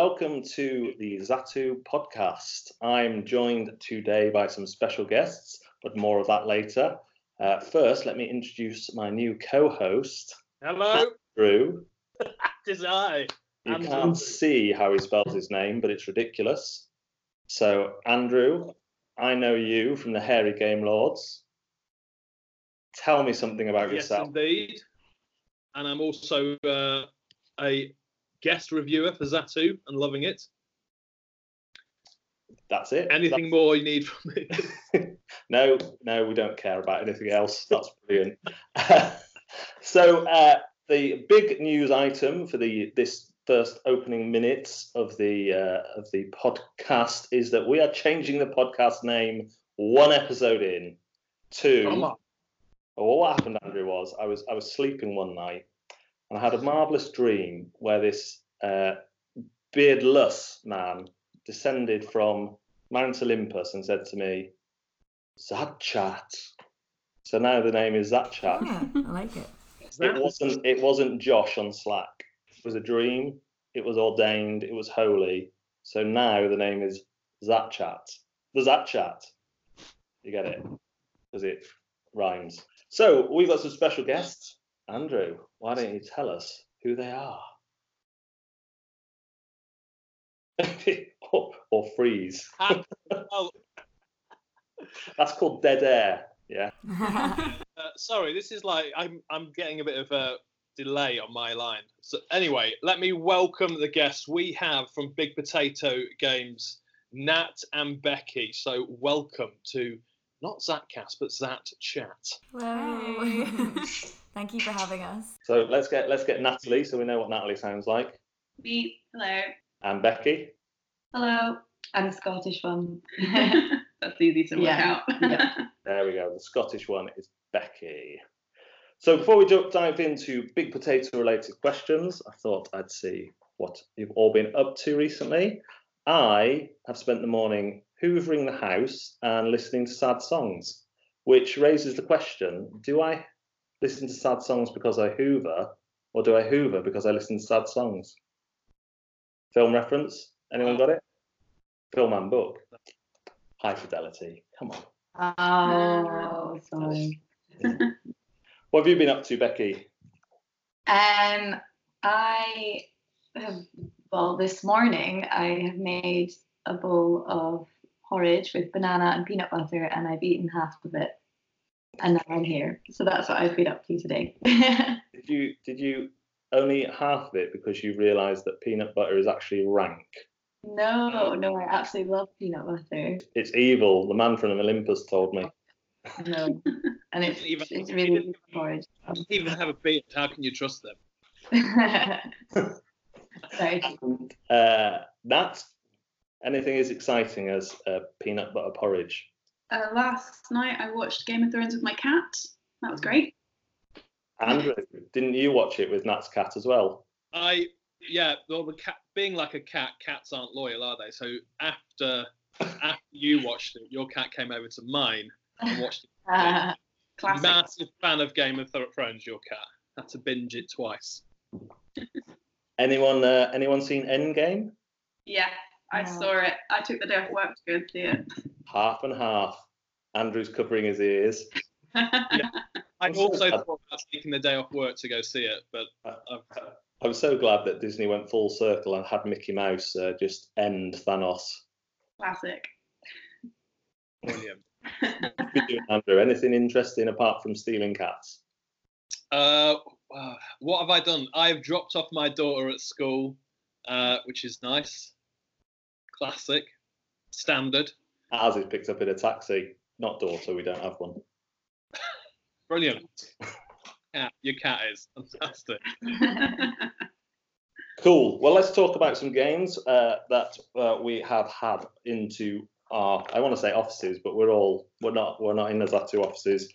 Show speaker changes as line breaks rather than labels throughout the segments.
welcome to the Zatu podcast. I'm joined today by some special guests, but more of that later. Uh, first, let me introduce my new co-host,
Hello,
Drew.
it is I.
You
Andrew.
can't see how he spells his name, but it's ridiculous. So, Andrew, I know you from the Hairy Game Lords. Tell me something about
Yes,
yourself.
indeed. And I'm also uh, a guest reviewer for Zatu and loving it.
That's it.
Anything more you need from me?
no, no, we don't care about anything else. That's brilliant. so uh, the big news item for the this first opening minutes of the uh, of the podcast is that we are changing the podcast name one episode in to.
On.
Well, what happened, Andrew, was I was I was sleeping one night and I had a marvelous dream where this uh, beardless man descended from Mount Olympus and said to me, Zatchat. So now the name is Zatchat.
Yeah, I like it.
It wasn't it wasn't Josh on Slack. It was a dream. It was ordained. It was holy. So now the name is Zatchat. The Zatchat. You get it? Because it rhymes. So we've got some special guests. Andrew, why don't you tell us who they are? or, or freeze.
And,
That's called dead air. Yeah.
uh, sorry, this is like I'm I'm getting a bit of a delay on my line. So anyway, let me welcome the guests we have from Big Potato Games, Nat and Becky. So welcome to not Zatcast but Zat Chat.
Hello. Thank you for having us.
So let's get let's get Natalie so we know what Natalie sounds like.
Me, hello.
And Becky.
Hello. I'm a Scottish one. That's easy to work
Yeah,
out.
yeah.
There we go. The Scottish one is Becky. So before we ju- dive into big potato related questions, I thought I'd see what you've all been up to recently. I have spent the morning hoovering the house and listening to sad songs, which raises the question do I listen to sad songs because I hoover, or do I hoover because I listen to sad songs? Film reference? Anyone got it? Film and book. High fidelity. Come on.
Oh, sorry.
What have you been up to, Becky?
Um, I have, well, this morning I have made a bowl of porridge with banana and peanut butter, and I've eaten half of it. And now I'm here. So that's what I've been up to you today.
Did you did you only eat half of it because you realised that peanut butter is actually rank?
no, no, I absolutely love peanut butter.
It's evil. The man from Olympus told me.
No. And it's,
Even-
it's really good porridge.
Even have a beard, how can you trust them?
Sorry.
And, uh, that anything as exciting as uh, peanut butter porridge.
Uh, last night I watched Game of Thrones with my cat. That was great.
Andrew, didn't you watch it with Nat's cat as well?
I yeah, well the cat being like a cat, cats aren't loyal, are they? So after after you watched it, your cat came over to mine and watched it.
Uh,
Classic.
Massive fan of Game of Thrones, your cat. Had to binge it twice.
Anyone uh, anyone seen Endgame?
Yeah, I
No.
saw it. I took the day off work to go and see it.
Half and half. Andrew's covering his ears.
I
I'm so
also
glad-
thought about taking the day off work to go see it, but I've,
I'm so glad that Disney went full circle and had Mickey Mouse uh, just end Thanos.
Classic.
brilliant.
Andrew, anything interesting apart from stealing cats?
Uh, wow. what have I done? I've dropped off my daughter at school, uh, which is nice. Classic, standard,
Ours is picked up in a taxi. Not daughter, we don't have one.
brilliant. Yeah, your cat is fantastic.
Cool. Well, let's talk about some games uh, that uh, we have had into our. I want to say offices, but we're all we're not we're not in the Zatu offices.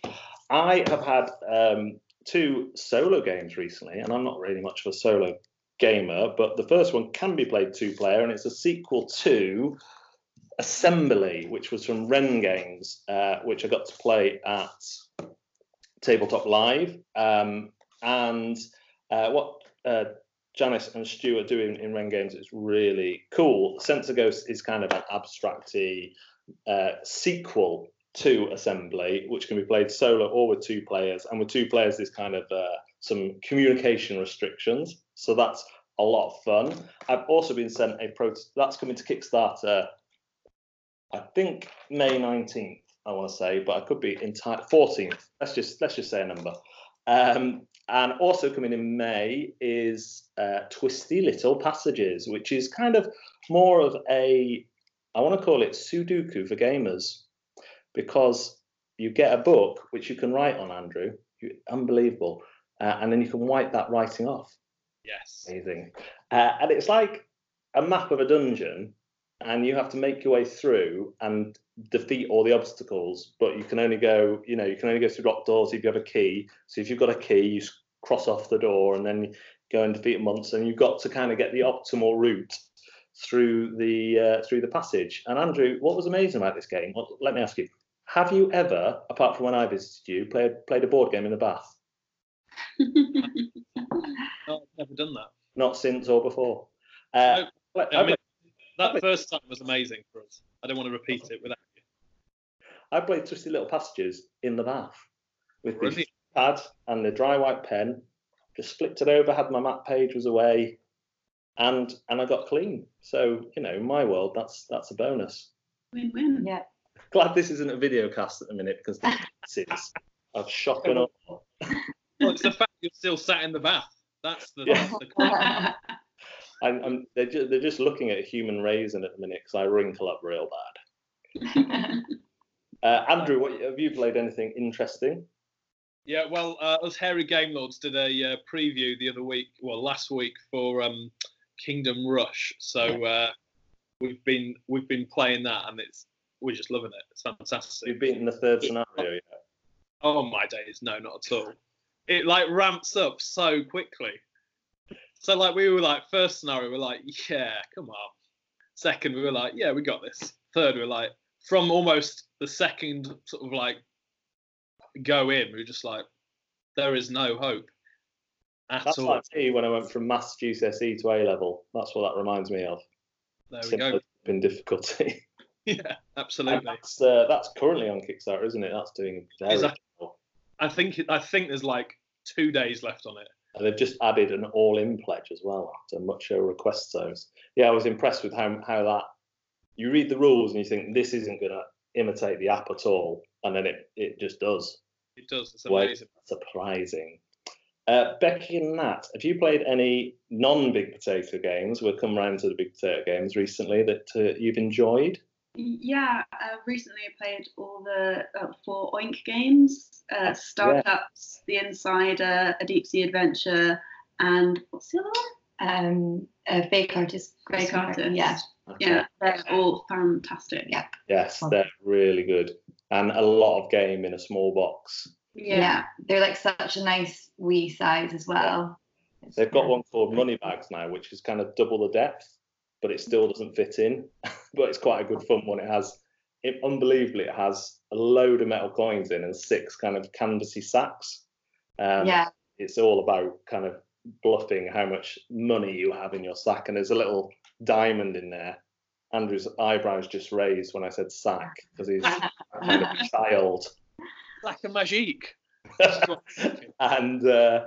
I have had um, two solo games recently, and I'm not really much of a solo gamer, but the first one can be played two player, and it's a sequel to Assembly, which was from Wren Games, uh, which I got to play at Tabletop Live. Um, and uh, what uh, Janice and Stu are doing in Wren Games is really cool. Sensor Ghost is kind of an abstracty uh, sequel to Assembly, which can be played solo or with two players. And with two players, there's kind of uh, some communication restrictions. So that's a lot of fun. I've also been sent a pro. That's coming to Kickstarter. I think May 19th. I want to say, but I could be entire 14th. Let's just let's just say a number. Um, and also coming in May is uh, Twisty Little Passages, which is kind of more of a, I want to call it Sudoku for gamers, because you get a book which you can write on, Andrew. You, unbelievable. Uh, and then you can wipe that writing off.
Yes.
Amazing. Uh, and it's like a map of a dungeon, and you have to make your way through and defeat all the obstacles. But you can only go, you know, you can only go through locked doors if you have a key. So if you've got a key, you cross off the door and then go and defeat months. And you've got to kind of get the optimal route through the uh, through the passage. And Andrew, what was amazing about this game? Well, let me ask you: Have you ever, apart from when I visited you, played played a board game in the bath?
No, I've never done that.
Not since or before. Uh,
No,
I,
I mean, that
Lovely.
first time was amazing for us. I don't want to repeat it without you.
I played Twisty Little Passages in the bath with the pad and the dry white pen. Just flipped it over, had my map page was away, and and I got clean. So you know, in my world, that's that's a bonus.
Win-win.
Yeah.
Glad this isn't a video cast at the minute because the faces are shocking up.
Well, it's the fact you're still sat in the bath. That's the.
Yeah.
That's the
I'm, I'm, they're, ju- they're just looking at human raisin at the minute because I wrinkle up real bad. Uh, Andrew, what have you played anything interesting?
Yeah, well, uh, us hairy game lords did a uh, preview the other week, well, last week for um, Kingdom Rush. So uh, we've been we've been playing that, and it's we're just loving it. It's fantastic.
You've beaten the third scenario yeah.
Oh my days, no, not at all. It like ramps up so quickly. So like we were like first scenario, we we're like, yeah, come on. Second, we were like, yeah, we got this. Third, we we're like, from almost the second sort of like go in, we are just like, there is no hope at
That's
all.
like me when I went from maths GCSE to A level. That's what that reminds me of.
There we
Simple
go.
in difficulty.
Yeah,
And
absolutely.
that's, uh, that's currently on Kickstarter, isn't it? That's doing very
that-
well.
I think I think there's like two days left on it.
And they've just added an all-in pledge as well after much uh, request zones. Yeah, I was impressed with how how that. You read the rules and you think this isn't going to imitate the app at all, and then it it just does.
It does. It's amazing.
Surprising. Uh, Becky and Nat, have you played any non-big potato games? We'll come round to the big potato games recently that uh, you've enjoyed.
Yeah, uh, recently I played all the uh, four Oink games: uh, Startups, The Insider, A Deep Sea Adventure, and what's the other one?
um, a fake artist.
Fake
Christopher.
Artist.
Yeah.
Yeah, they're all fantastic.
Yeah.
Yes, they're really good, and a lot of game in a small box.
Yeah. They're like such a nice wee size as well. It's-
They've got one called Money Bags now, which is kind of double the depth, but it still doesn't fit in. but it's quite a good fun one. It has, it, unbelievably, it has a load of metal coins in and six kind of canvassy sacks. Um,
yeah.
It's all about kind of bluffing how much money you have in your sack, and there's a little diamond in there. Andrew's eyebrows just raised when I said sack because he's kind of a child.
Like a magique.
and uh,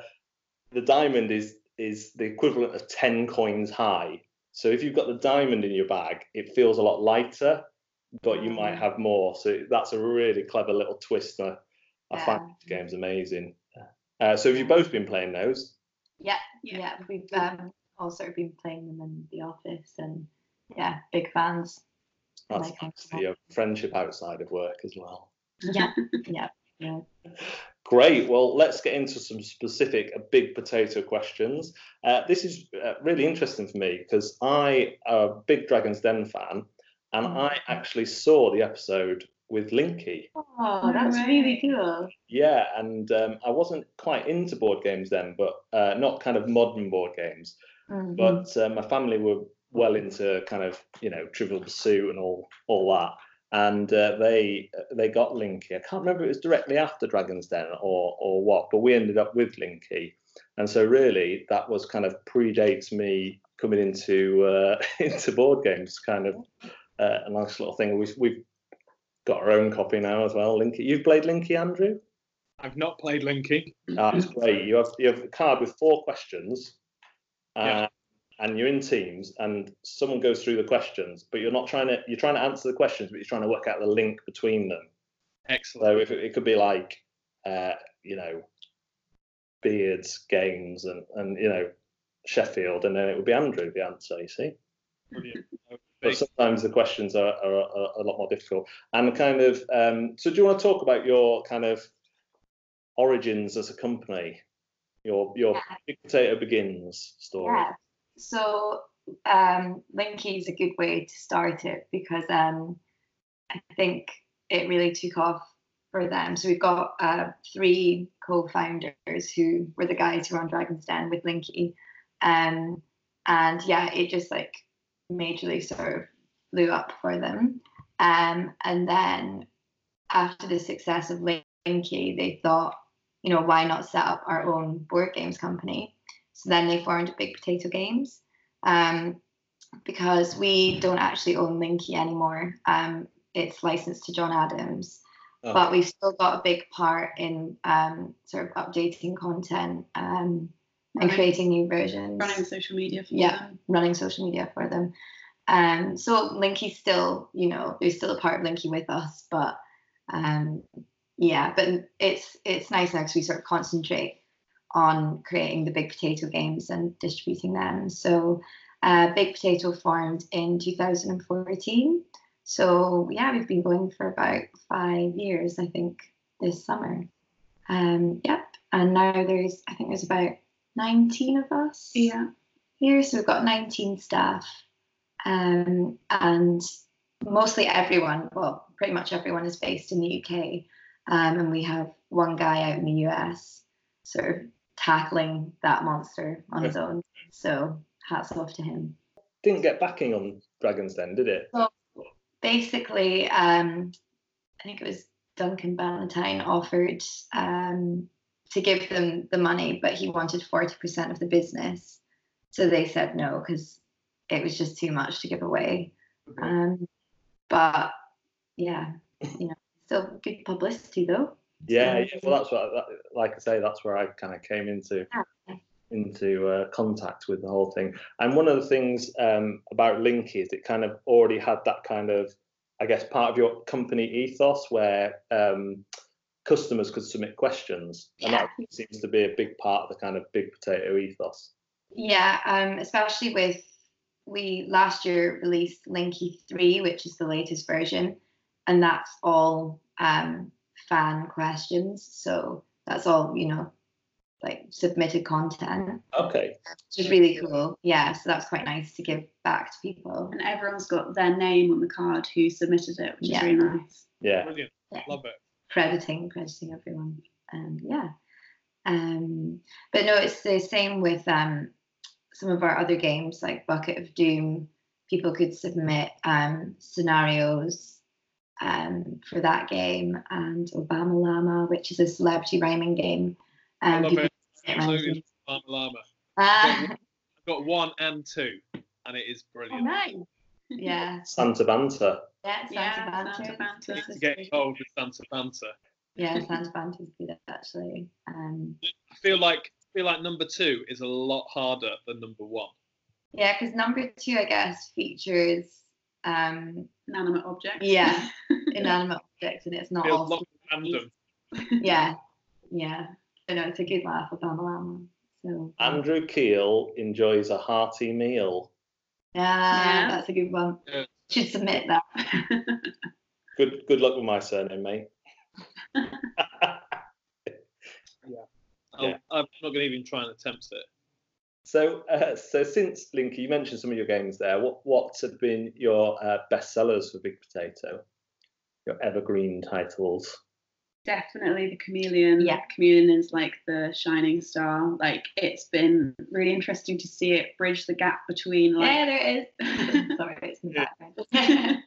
the diamond is is the equivalent of 10 coins high so if you've got the diamond in your bag it feels a lot lighter but you might have more so that's a really clever little twist i, I find
Yeah.
this game's amazing uh, so have you both been playing those
Yeah. Yeah. We've um, also been playing them in the office and yeah, big fans.
that's
Like,
nice for your friendship outside of work as well
Yeah. yeah. Yeah.
Great. Well, let's get into some specific uh, big potato questions. Uh, this is uh, really interesting for me because I am a big Dragon's Den fan, and I actually saw the episode with Linky.
Oh, that's really cool.
Yeah, and um, I wasn't quite into board games then, but uh, not kind of modern board games.
Mhm.
But uh, my family were well into kind of you know Trivial Pursuit and all all that, and uh, they they got Linky. I can't remember if it was directly after Dragon's Den or or what, but we ended up with Linky. and so really that was kind of predates me coming into uh, into board games. Kind of uh, a nice little thing. We've we've got our own copy now as well. Linky, you've played Linky, Andrew?
I've not played Linky.
Ah, it's great. You have you have a card with four questions, uh,
Yeah.
And you're in teams, and someone goes through the questions, but you're not trying to you're trying to answer the questions, but you're trying to work out the link between them.
Excellent.
So if it, it could be like, uh, you know, Beards games and and you know Sheffield, and then it would be Andrew the answer. You see.
Brilliant.
But sometimes the questions are, are, are a lot more difficult. And kind of, um, so do you want to talk about your kind of origins as a company, your your
Yeah.
Big Potato Begins story?
Yeah. So um, Linky is a good way to start it because um, I think it really took off for them. So we've got uh, three co-founders who were the guys who were on Dragon's Den with Linky, um, and yeah, it just like majorly sort of blew up for them. Um, and then after the success of Linky, they thought, you know, why not set up our own board games company? So then they formed Big Potato Games. Um, because we don't actually own Linky anymore. Um, it's licensed to John Adams,
Oh,
but we've still got a big part in um, sort of updating content um, and
Running-
creating new versions,
running social media for
Yeah.
them.
running social media for them. Um, so Linky's still, you know, there's still a part of Linky with us, but um, yeah, but it's it's nice now because we sort of concentrate on creating the big potato games and distributing them. So uh, Big Potato formed in 2014. So yeah, we've been going for about five years, I think, this summer. Um, yep, and now there's I think there's about 19 of us
Yeah.
here. So we've got 19 staff, um, and mostly everyone, well, pretty much everyone is based in the UK, um, and we have one guy out in the US, sort of tackling that monster on his own. So hats off to him.
Didn't get backing on Dragons then, did it?
So Basically, um, I think it was Duncan Bannatyne offered um, to give them the money, but he wanted 40% of the business. So they said no because it was just too much to give away. Um, but yeah, you know, still good publicity though.
Yeah, yeah. Well, that's what, that, like I say, that's where I kind of came into
Yeah.
into uh, contact with the whole thing. And one of the things um, about Linky is it kind of already had that kind of, I guess, part of your company ethos where um, customers could submit questions, and that seems to be a big part of the kind of big potato ethos.
Yeah, um, especially with we last year released Linky 3, which is the latest version, and that's all um, fan questions. So that's all, you know, like submitted content,
Okay.
which is really cool. Yeah, so that's quite nice to give back to people.
And everyone's got their name on the card who submitted it, which
Yeah.
is really nice.
Yeah.
Brilliant.
Yeah.
Love it.
crediting crediting everyone um yeah um but no it's the same with um some of our other games like bucket of doom people could submit um scenarios um for that game and obama llama which is a celebrity rhyming game
I
um
love it.
submit rhymes
Absolutely.
in-
Llama Llama.
Ah,
I've got one and two, and it is
oh,
brilliant.
nice yeah
Santa Banter.
yeah Santa
Yeah,
Banter.
Santa Banter.
Need
This
to get
great.
involved with Santa Banter.
yeah Santa Banter is good actually um
I feel like I feel like number two is a lot harder than number one.
Yeah, because number two, I guess, features um
Inanimate object.
Yeah. inanimate objects, and it's not
Feels
all.
random.
Yeah, yeah. I know it's a good laugh with Llama. So
Andrew Keel enjoys a hearty meal.
yeah,
Yeah.
that's a good one.
Yeah.
Should submit that.
Good good luck with my surname, mate.
I'll-
Yeah.
I'm not going to even try and attempt it.
So, uh, so since Linky, you mentioned some of your games there. What what have been your uh, best sellers for Big Potato? Your evergreen titles.
Definitely the chameleon.
Yeah.
Chameleon is like the shining star. Like it's been really interesting to see it bridge the gap between like
Yeah, there it is. Sorry, it's in the background.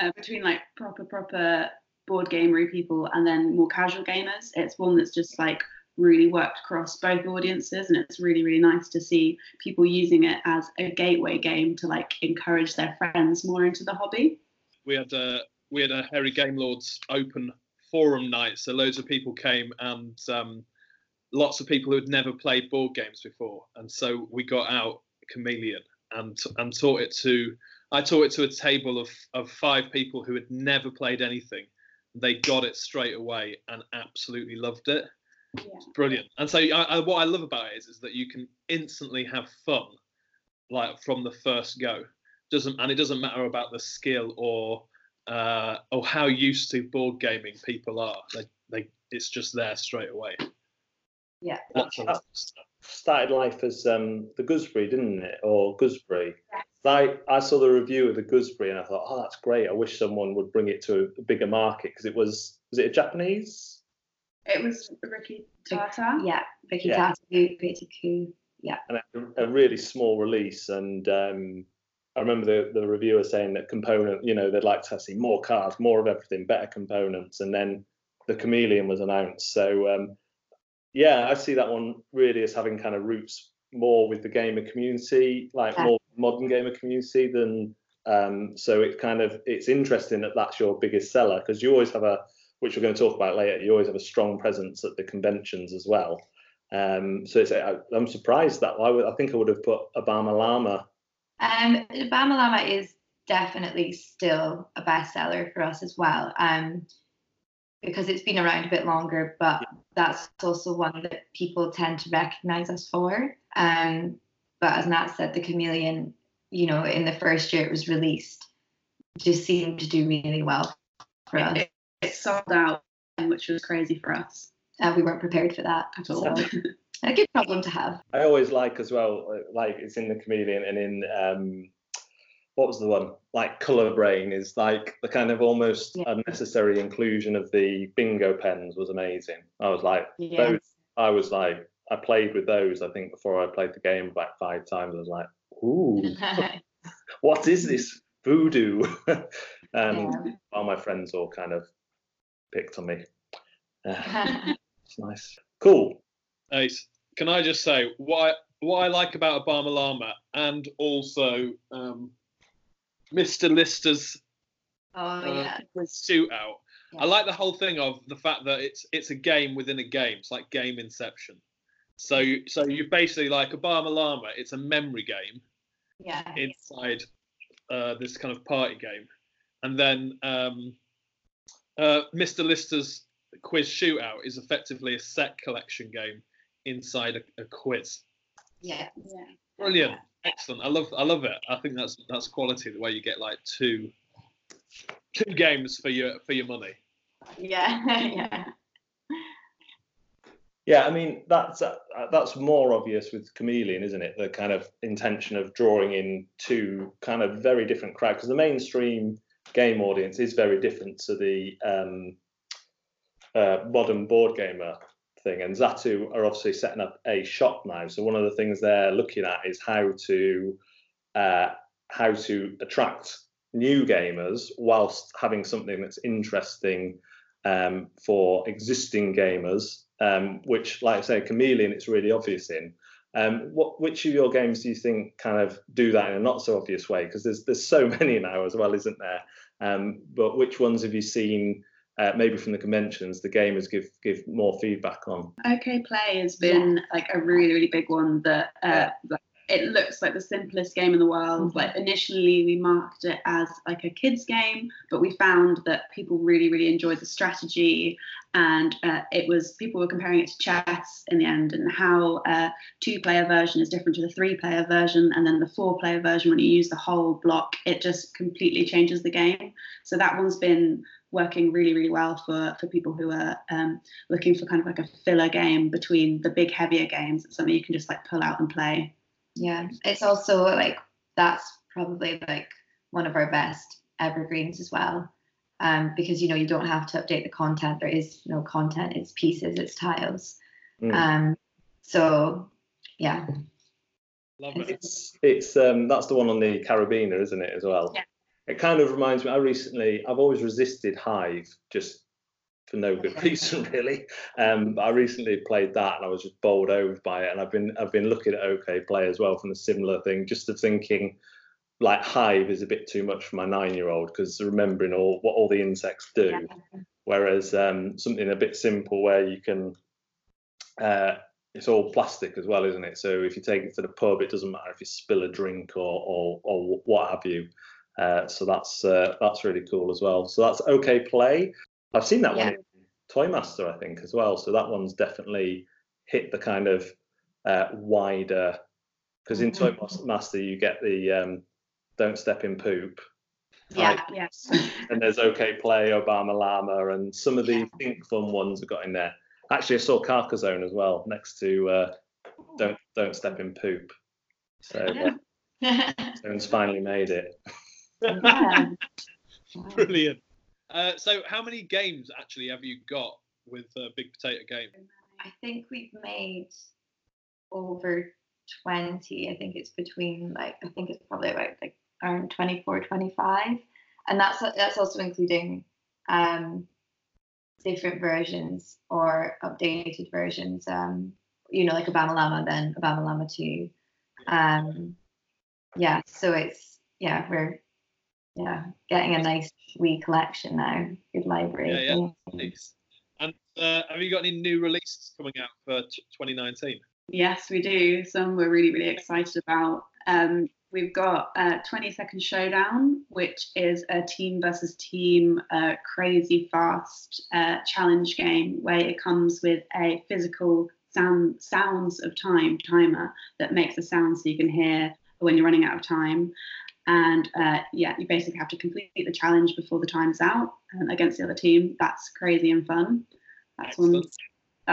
uh, between like proper proper board gamery people and then more casual gamers. It's one that's just like really worked across both audiences, and it's really really nice to see people using it as a gateway game to like encourage their friends more into the hobby.
We had a we had a Hairy Game Lords open forum night, so loads of people came and um, lots of people who had never played board games before, and so we got out Chameleon and and taught it to I taught it to a table of of five people who had never played anything. They got it straight away and absolutely loved it.
Yeah.
Brilliant. And so I, I, what I love about it is, is that you can instantly have fun, like from the first go. Doesn't and it doesn't matter about the skill or uh, or how used to board gaming people are. They, they it's just there straight away.
Yeah.
Lots of
That-
stuff.
started life as um, the gooseberry, didn't it, or gooseberry? I I saw the review of the gooseberry and I thought, oh, that's great. I wish someone would bring it to a bigger market because it was was it a Japanese?
It was Rikki Tahta.
Yeah, Vicky
Yeah.
Tatu, Peter Koo.
and a, a really small release. And um, I remember the, the reviewer saying that component, you know, they'd like to see more cars, more of everything, better components. And then the Chameleon was announced. So um, yeah, I see that one really as having kind of roots more with the gamer community, like
Yeah.
more modern gamer community than. Um, so it's kind of it's interesting that that's your biggest seller because you always have a, which we're going to talk about later. You always have a strong presence at the conventions as well. Um, so it's, I, I'm surprised that I, would, I think I would have put Obama Llama.
Um, Bama Lama is definitely still a bestseller for us as well. Um, because it's been around a bit longer, but that's also one that people tend to recognize us for. Um, but as Nat said, the Chameleon, you know, in the first year it was released, just seemed to do really well for us.
It, it sold out, which was crazy for us
Uh, we weren't prepared for that
at all.
So, a good problem to have.
I always like as well, like it's in the Chameleon and in um, what was the one like Color Brain is like the kind of almost
Yeah.
unnecessary inclusion of the bingo pens was amazing. I was like,
Yeah.
those, I was like, I played with those. I think before I played the game about five times, I was like, ooh, what is this voodoo? and
Yeah.
all my friends all kind of picked on me. Uh, it's nice, cool.
Ace, can I just say what I, what I like about Obama Llama and also um, Mr. Lister's
oh
uh,
yeah.
shootout.
Yeah.
I like the whole thing of the fact that it's it's a game within a game. It's like game Inception. So you, so you basically like Obama Llama. It's a memory game
Yeah.
inside uh, this kind of party game, and then um, uh, Mr. Lister's quiz shootout is effectively a set collection game inside a, a quiz.
Yeah.
Yeah.
Brilliant, excellent. I love I love it. I think that's that's quality the way you get like two two games for your for your money.
Yeah. yeah.
Yeah, I mean that's uh, that's more obvious with Chameleon, isn't it? The kind of intention of drawing in two kind of very different crowds because the mainstream game audience is very different to the um, uh, modern board gamer thing. And Zatu are obviously setting up a shop now, so one of the things they're looking at is how to uh, how to attract new gamers whilst having something that's interesting um, for existing gamers um, which, like I say, Chameleon, it's really obvious in. Um, what, which of your games do you think kind of do that in a not so obvious way? Because there's there's so many now as well, isn't there? Um, but which ones have you seen, uh, maybe from the conventions, the gamers give give more feedback on?
OK Play has been like a really, really big one that uh, like, it looks like the simplest game in the world.
Mhm.
Like initially we marked it as like a kids game, but we found that people really, really enjoyed the strategy and uh, it was people were comparing it to chess in the end and how a two player version is different to the three player version and then the four player version when you use the whole block it just completely changes the game so that one's been working really really well for for people who are um, looking for kind of like a filler game between the big heavier games it's something you can just like pull out and play
Yeah, it's also like that's probably like one of our best evergreens as well. Um, because you know you don't have to update the content. There is no content. It's pieces. It's tiles.
Mm.
Um, so yeah,
Love it.
It's it's um, that's the one on the Carabiner, isn't it, as well?
Yeah.
It kind of reminds me. I recently, I've always resisted Hive just for no good reason really. Um, but I recently played that and I was just bowled over by it. And I've been I've been looking at OK Play as well from a similar thing, just of thinking like Hive is a bit too much for my nine year old because remembering all what all the insects do.
Yeah.
Whereas um, something a bit simple where you can uh, it's all plastic as well, isn't it? So if you take it to the pub, it doesn't matter if you spill a drink or or, or what have you. Uh, so that's uh, that's really cool as well. So that's OK Play. I've seen that one
Yeah.
in Toymaster, I think, as well. So that one's definitely hit the kind of uh, wider because in
Mhm.
Toymaster you get the um, don't step in poop.
Yeah.
Yes.
and there's OK Play, Obama Llama, and some of the
Yeah.
Think Fun ones have got in there. Actually, I saw Carcassonne as well next to uh, Don't Don't Step in Poop. So
yeah.
someone's finally made it.
Wow.
Brilliant. Uh, so, how many games actually have you got with uh, Big Potato Game?
I think we've made over 20. I think it's between like I think it's probably about like around 24, 25. And that's that's also including um different versions or updated versions. Um, you know, like Obama Llama, then Obama Llama 2. Um yeah, so it's yeah, we're yeah, getting a nice wee collection now. Good library.
Yeah, yeah.
of.
Nice. And uh, have you got any new releases coming out for 2019?
Yes, we do. Some we're really, really excited about. Um, we've got uh, 20 Second Showdown, which is a team versus team uh, crazy fast uh, challenge game where it comes with a physical sound sounds of time timer that makes a sound so you can hear when you're running out of time. And uh, yeah, you basically have to complete the challenge before the time's out um, against the other team. That's crazy and fun. That's one that's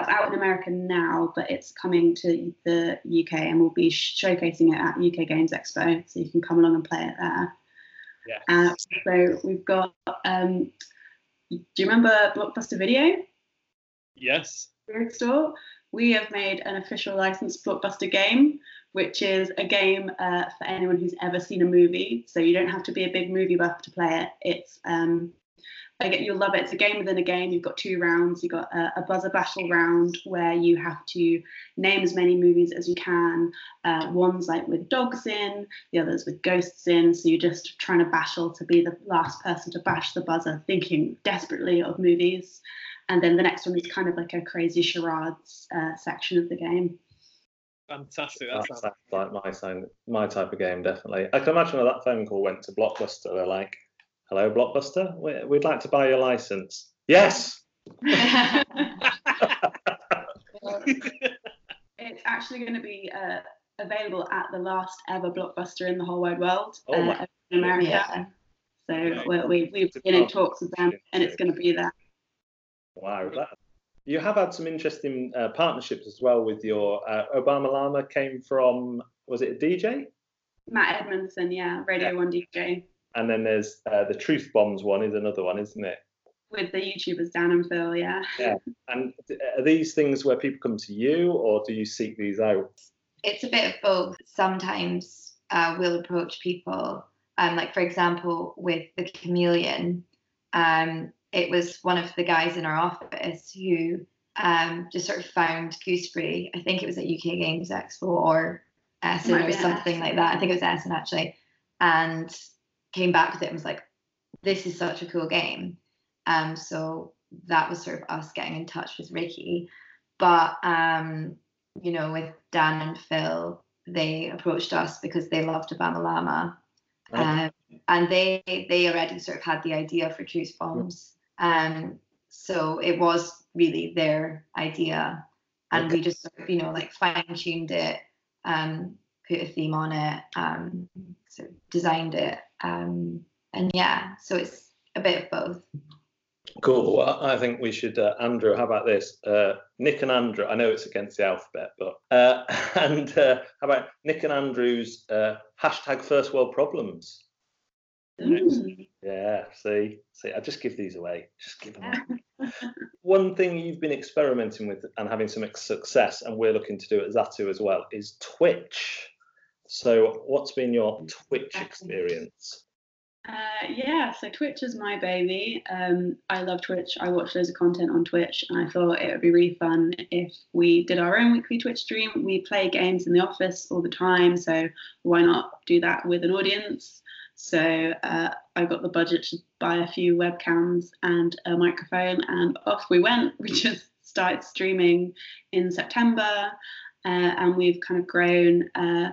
out in America now, but it's coming to the UK and we'll be showcasing it at UK Games Expo, so you can come along and play it there.
Yes.
Uh, so we've got. Um, do you remember Blockbuster Video
yes.
Store? We have made an official licensed Blockbuster game, which is a game uh, for anyone who's ever seen a movie. So you don't have to be a big movie buff to play it. It's um, you'll love it. It's a game within a game. You've got two rounds. You've got a, a buzzer battle round where you have to name as many movies as you can. Uh, one's like with dogs in, the others with ghosts in. So you're just trying to battle to be the last person to bash the buzzer, thinking desperately of movies. And then the next one is kind of like a crazy charades uh, section of the game.
Fantastic. That
That
sounds
sounds like my sign, my type of game, definitely. I can imagine when that phone call went to Blockbuster. They're like, "Hello, Blockbuster. We- We'd like to buy your license." Yes.
It's actually going to be uh, available at the last ever blockbuster in the whole wide world
Oh
uh, in America.
yeah.
So
Yeah.
we're, we, we've been in talks with them, and it's going to be there.
Wow. That, you have had some interesting uh, partnerships as well with your uh, Obama Llama. Came from was it a DJ?
Matt Edmondson, yeah, Radio
Yeah.
One DJ,
And then there's uh, the Truth Bombs one is another one, isn't it?
with the YouTubers Dan and Phil, yeah.
Yeah, And are these things where people come to you, or do you seek these out?
it's a bit of both. Sometimes uh, we'll approach people, um, like for example, with the chameleon. Um, it was one of the guys in our office who um, just sort of found Gooseberry. I think it was at UK Games Expo or Essen
Might
or something
Essen.
like that. I think it was Essen actually, and came back with it and was like, "This is such a cool game." Um, so that was sort of us getting in touch with Rikki, but um, you know, with Dan and Phil, they approached us because they loved Obama Llama. Um, and they they already sort of had the idea for Truth Bombs. Um, so it was really their idea. And we just sort of, you know, like fine tuned it, um, put a theme on it, um, sort of designed it. Um, and yeah, so it's a bit of both.
Cool. Well, I think we should, uh, Andrew. How about this? Uh, Nick and Andrew. I know it's against the alphabet, but uh, and uh, how about Nick and Andrew's uh, hashtag First World Problems?
Mm.
Yeah. See, see. I just give these away. Just give them. away. One thing you've been experimenting with and having some success, and we're looking to do at Zatu as well, is Twitch. So, what's been your Twitch experience?
Uh, yeah, so Twitch is my baby. Um, I love Twitch. I watch loads of content on Twitch, and I thought it would be really fun if we did our own weekly Twitch stream. We play games in the office all the time, so why not do that with an audience? So uh, I got the budget to buy a few webcams and a microphone, and off we went. We just started streaming in September, uh, and we've kind of grown uh,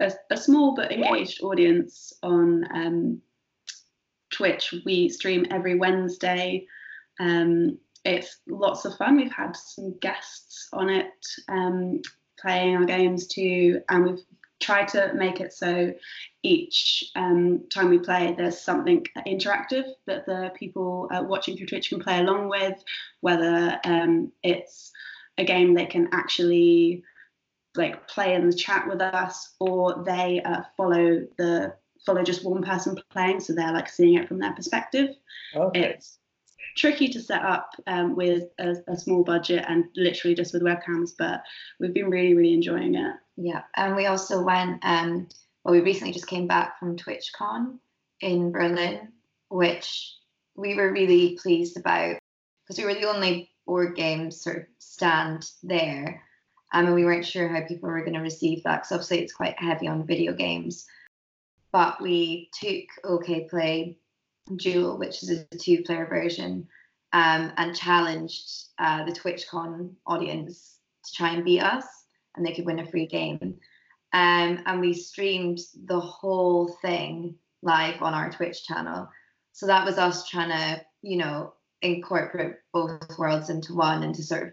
a, a, small but engaged audience on. Um, Twitch. We stream every Wednesday. Um, it's lots of fun. We've had some guests on it um, playing our games too, and we've tried to make it so each um, time we play, there's something interactive that the people uh, watching through Twitch can play along with, whether um, it's a game they can actually like play in the chat with us, or they uh, follow the follow just one person playing, so they're like seeing it from their perspective. Okay. It's tricky to set up um, with a, a, small budget and literally just with webcams, but we've been really, really enjoying it.
Yeah, and we also went. Um, well, we recently just came back from TwitchCon in Berlin, which we were really pleased about because we were the only board games sort of stand there. Um, and we weren't sure how people were going to receive that because obviously it's quite heavy on video games but we took OK Play Duel, which is a two player version, um, and challenged uh, the TwitchCon audience to try and beat us, and they could win a free game. Um, and we streamed the whole thing live on our Twitch channel. So that was us trying to, you know, incorporate both worlds into one and to sort of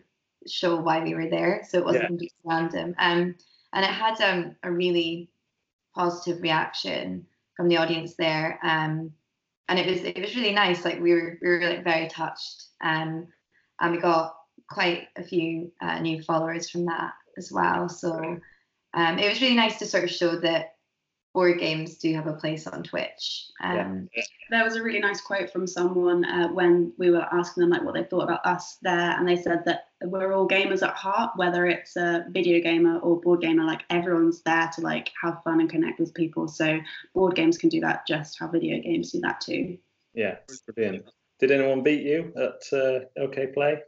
show why we were there. So it wasn't yeah. completely random. Um, and it had um, a really positive reaction from the audience there. Um, and it was it was really nice. Like we were we were like very touched, um, and we got quite a few uh, new followers from that as well. So um, it was really nice to sort of show that board games do have a place on Twitch. Um,
yeah. There was a really nice quote from someone uh, when we were asking them like what they thought about us there, and they said that we're all gamers at heart, whether it's a video gamer or board gamer. Like everyone's there to like have fun and connect with people. So board games can do that just how video games do that too.
Yeah, brilliant. Did anyone beat you at uh, OK Play?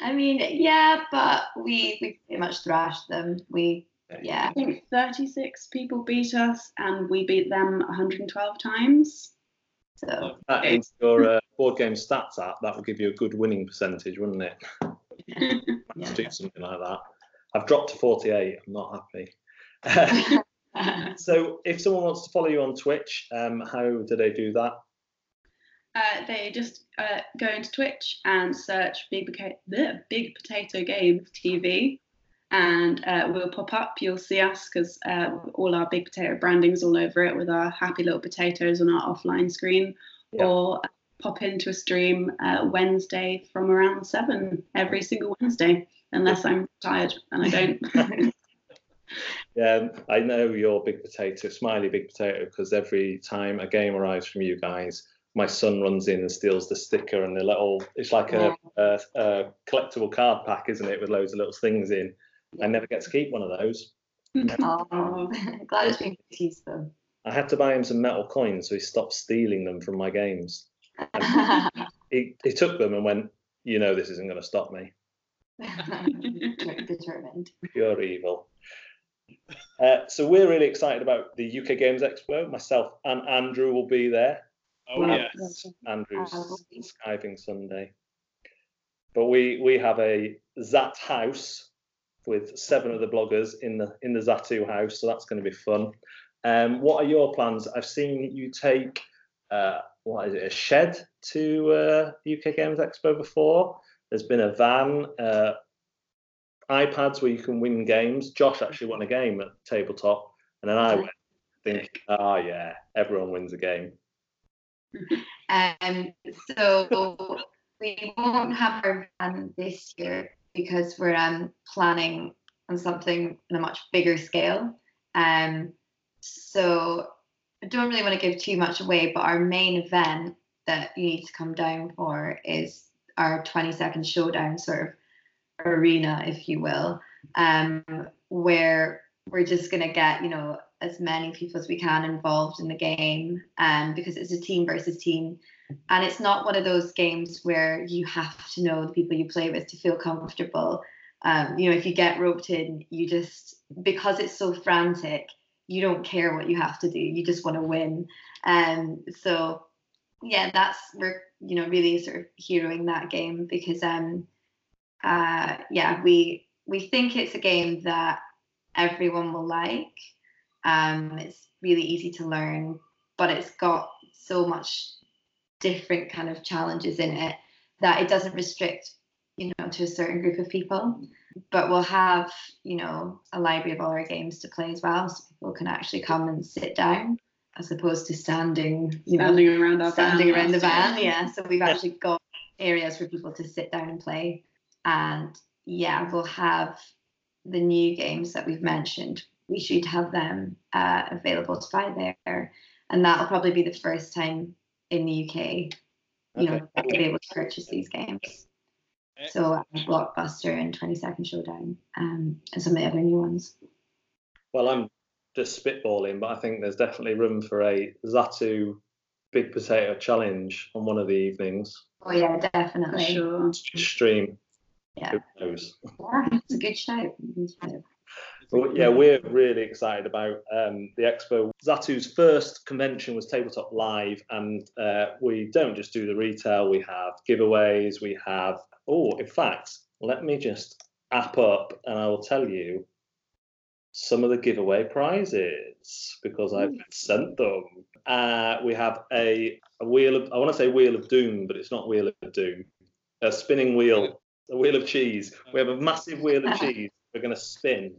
I mean, yeah, but we we pretty much thrashed them. We yeah.
I think 36 people beat us and we beat them 112 times. So
that is your uh, board game stats app, that would give you a good winning percentage, wouldn't it? yeah. do something like that. I've dropped to 48. I'm not happy. so, if someone wants to follow you on Twitch, um, how do they do that?
Uh, they just uh, go into Twitch and search Big, Big Potato Game TV, and uh, we'll pop up. You'll see us because uh, all our big potato branding is all over it with our happy little potatoes on our offline screen, yeah. or uh, pop into a stream uh, Wednesday from around seven every single Wednesday, unless I'm tired and I don't.
yeah, I know you're big potato, smiley big potato, because every time a game arrives from you guys, my son runs in and steals the sticker and the little. It's like a, a, a collectible card pack, isn't it, with loads of little things in I never get to keep one of those.
oh, glad it's been used them.
I had to buy him some metal coins so he stopped stealing them from my games. he, he took them and went, you know, this isn't going to stop me.
Determined.
Pure evil. Uh, so we're really excited about the UK Games Expo. Myself and Andrew will be there.
Oh um, yes,
Andrew's skiving Sunday. But we we have a Zat house with seven of the bloggers in the in the Zatu house, so that's going to be fun. Um, what are your plans? I've seen you take uh, what is it, a shed to uh, UK Games Expo before. There's been a van, uh, iPads where you can win games. Josh actually won a game at tabletop, and then I went think, oh yeah, everyone wins a game.
Um, so we won't have our van this year because we're um, planning on something on a much bigger scale. Um, so I don't really want to give too much away, but our main event that you need to come down for is our 20 second showdown sort of arena, if you will, um, where we're just going to get, you know, as many people as we can involved in the game um, because it's a team versus team. And it's not one of those games where you have to know the people you play with to feel comfortable. Um, you know, if you get roped in, you just, because it's so frantic, you don't care what you have to do. You just want to win. And um, so, yeah, that's, we're, you know, really sort of heroing that game because, um, uh, yeah, we, we think it's a game that everyone will like. Um, it's really easy to learn, but it's got so much different kind of challenges in it that it doesn't restrict, you know, to a certain group of people. But we'll have, you know, a library of all our games to play as well, so people can actually come and sit down as opposed to standing, you
standing
know,
around our
standing
van
around the
last
van. Yeah, so we've actually got areas for people to sit down and play, and yeah, we'll have the new games that we've mentioned, we should have them uh, available to buy there. And that'll probably be the first time in the UK, you know, we'll be able to purchase these games. So um, Blockbuster and 20 Second Showdown um, and some of the other new ones.
Well, I'm just spitballing, but I think there's definitely room for a Zatu Big Potato Challenge on one of the evenings.
Oh yeah, definitely.
Sure.
Stream.
Yeah.
Who knows?
Yeah, it's a good show. Good show.
But yeah, we're really excited about um, the expo. Zatu's first convention was Tabletop Live, and uh, we don't just do the retail, we have giveaways, we have, oh, in fact, let me just app up and I will tell you some of the giveaway prizes because I've sent them. Uh, we have a, a wheel of, I want to say wheel of doom, but it's not wheel of doom, a spinning wheel, a wheel of cheese. We have a massive wheel of cheese we're going to spin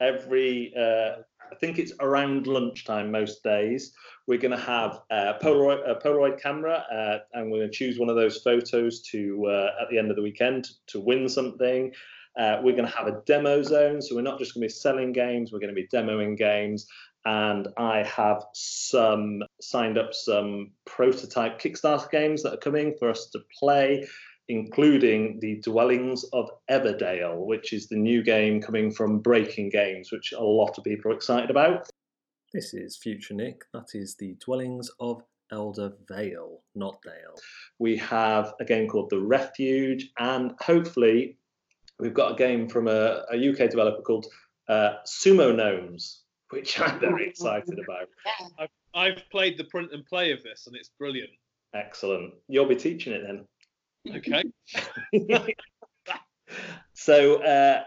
every uh, I think it's around lunchtime most days. We're going to have a Polaroid, a Polaroid camera, uh, and we're going to choose one of those photos to uh, at the end of the weekend to win something. Uh, we're going to have a demo zone, so we're not just going to be selling games. We're going to be demoing games, and I have some signed up some prototype Kickstarter games that are coming for us to play including the Dwellings of Everdale, which is the new game coming from Breaking Games, which a lot of people are excited about. This is Future Nick. That is the Dwellings of Elder Vale, not Dale. We have a game called The Refuge, and hopefully, we've got a game from a, a UK developer called uh, Sumo Gnomes, which I'm very excited about.
I've, I've played the print and play of this, and it's brilliant.
Excellent. You'll be teaching it then.
Okay.
so uh,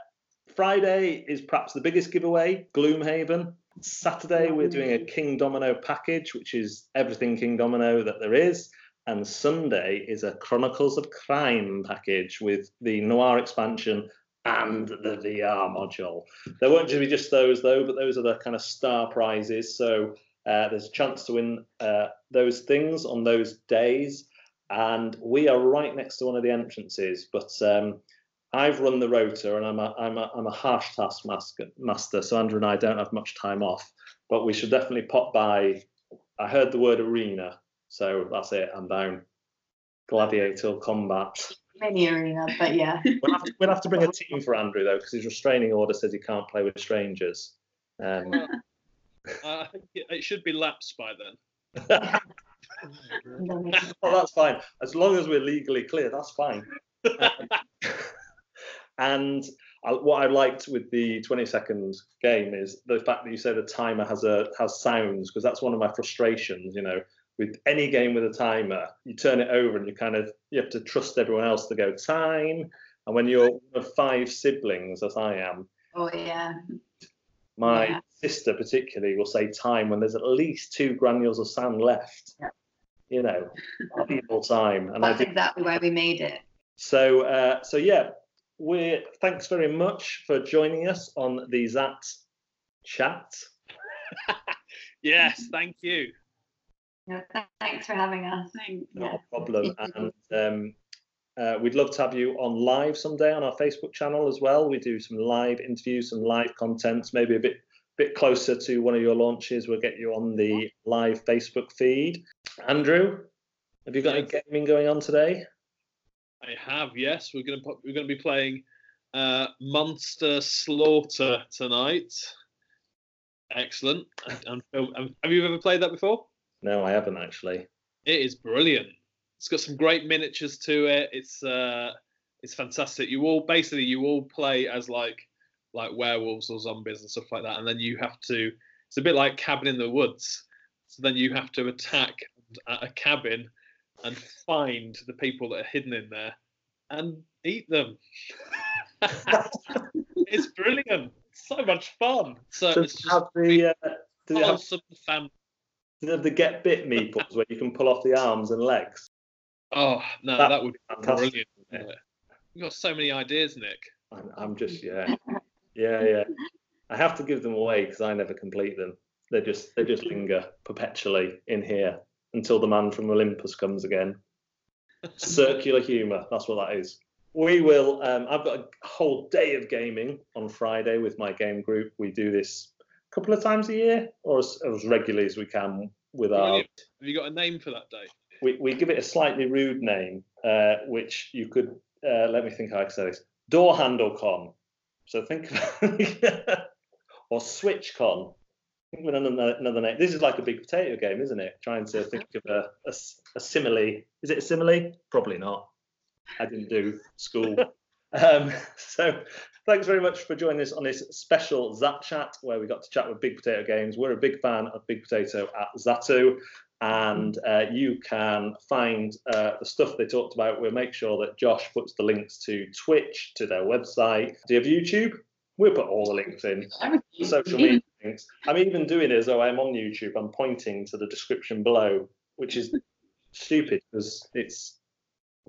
Friday is perhaps the biggest giveaway, Gloomhaven. Saturday we're doing a King Domino package, which is everything King Domino that there is. And Sunday is a Chronicles of Crime package with the Noir expansion and the VR module. There won't just be just those though, but those are the kind of star prizes. So uh, there's a chance to win uh, those things on those days and we are right next to one of the entrances. But um, I've run the rota, and I'm a, I'm a, I'm a harsh task master, so Andrew and I don't have much time off. But we should definitely pop by. I heard the word arena, so that's it. I'm down. Gladiator combat.
Mini arena, but yeah.
we'll, have to, we'll have to bring a team for Andrew though, because his restraining order says he can't play with strangers. Um,
well, I think it should be lapsed by then.
well, that's fine. As long as we're legally clear, that's fine. and I, what I liked with the 20 second game is the fact that you say the timer has a has sounds because that's one of my frustrations. You know, with any game with a timer, you turn it over and you kind of you have to trust everyone else to go time. And when you're five siblings, as I am,
oh yeah,
my yeah. sister particularly will say time when there's at least two granules of sand left. Yeah you know, valuable time.
And That's exactly why we made it.
So, uh, so yeah, we're thanks very much for joining us on the Zat chat.
yes, thank you.
No, thanks for having us.
Not a problem. and um, uh, we'd love to have you on live someday on our Facebook channel as well. We do some live interviews, some live contents, maybe a bit bit closer to one of your launches. We'll get you on the live Facebook feed. Andrew, have you got any gaming going on today?
I have. Yes, we're gonna we're gonna be playing uh, Monster Slaughter tonight. Excellent. And, and, and have you ever played that before?
No, I haven't actually.
It is brilliant. It's got some great miniatures to it. It's uh, it's fantastic. You all basically you all play as like like werewolves or zombies and stuff like that, and then you have to. It's a bit like Cabin in the Woods. So then you have to attack a a cabin and find the people that are hidden in there and eat them. it's brilliant. So much fun. So it's just
have the, uh, have,
awesome fun.
does it have the get bit meeples where you can pull off the arms and legs?
Oh no,
That
that, would be
fantastic,
brilliant. Yeah. You've got so many ideas, Nick.
I'm, I'm just yeah, yeah, yeah. I have to give them away because I never complete them. They just they just linger perpetually in here until the man from Olympus comes again. Circular humour. That's what that is. We will. Um, I've got a whole day of gaming on Friday with my game group. We do this a couple of times a year, or as, as regularly as we can with our
Have you got a name for that day?
we, we give it a slightly rude name, uh, which you could uh, let me think how I can say this. Door handle con. So think or switch con. Think of another, another name. This is like a big potato game, isn't it? Trying to think of a a simile. Is it a simile? Probably not. I didn't do school. um, so thanks very much for joining us on this special Zat chat where we got to chat with Big Potato Games. We're a big fan of Big Potato at Zatu and uh, you can find uh, the stuff they talked about. We'll make sure that Josh puts the links to Twitch, to their website. Do you have YouTube? We'll put all the links in. Social media links. I'm even doing it as though I'm on YouTube. I'm pointing to the description below, which is stupid because it's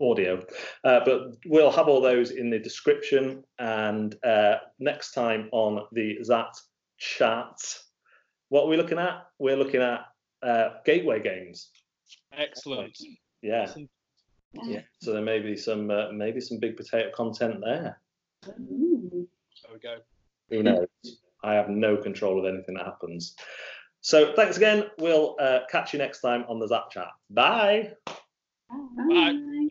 audio. Uh, but we'll have all those in the description. And uh, next time on the Zat chat, what are we looking at? We're looking at uh, gateway games.
Excellent.
Yeah,
Listen,
yeah. So there may be some uh, maybe some big potato content there.
Ooh.
There we go.
Who knows? I have no control of anything that happens. So thanks again. We'll uh, catch you next time on the Zat Chat. Bye.
Bye.
Bye.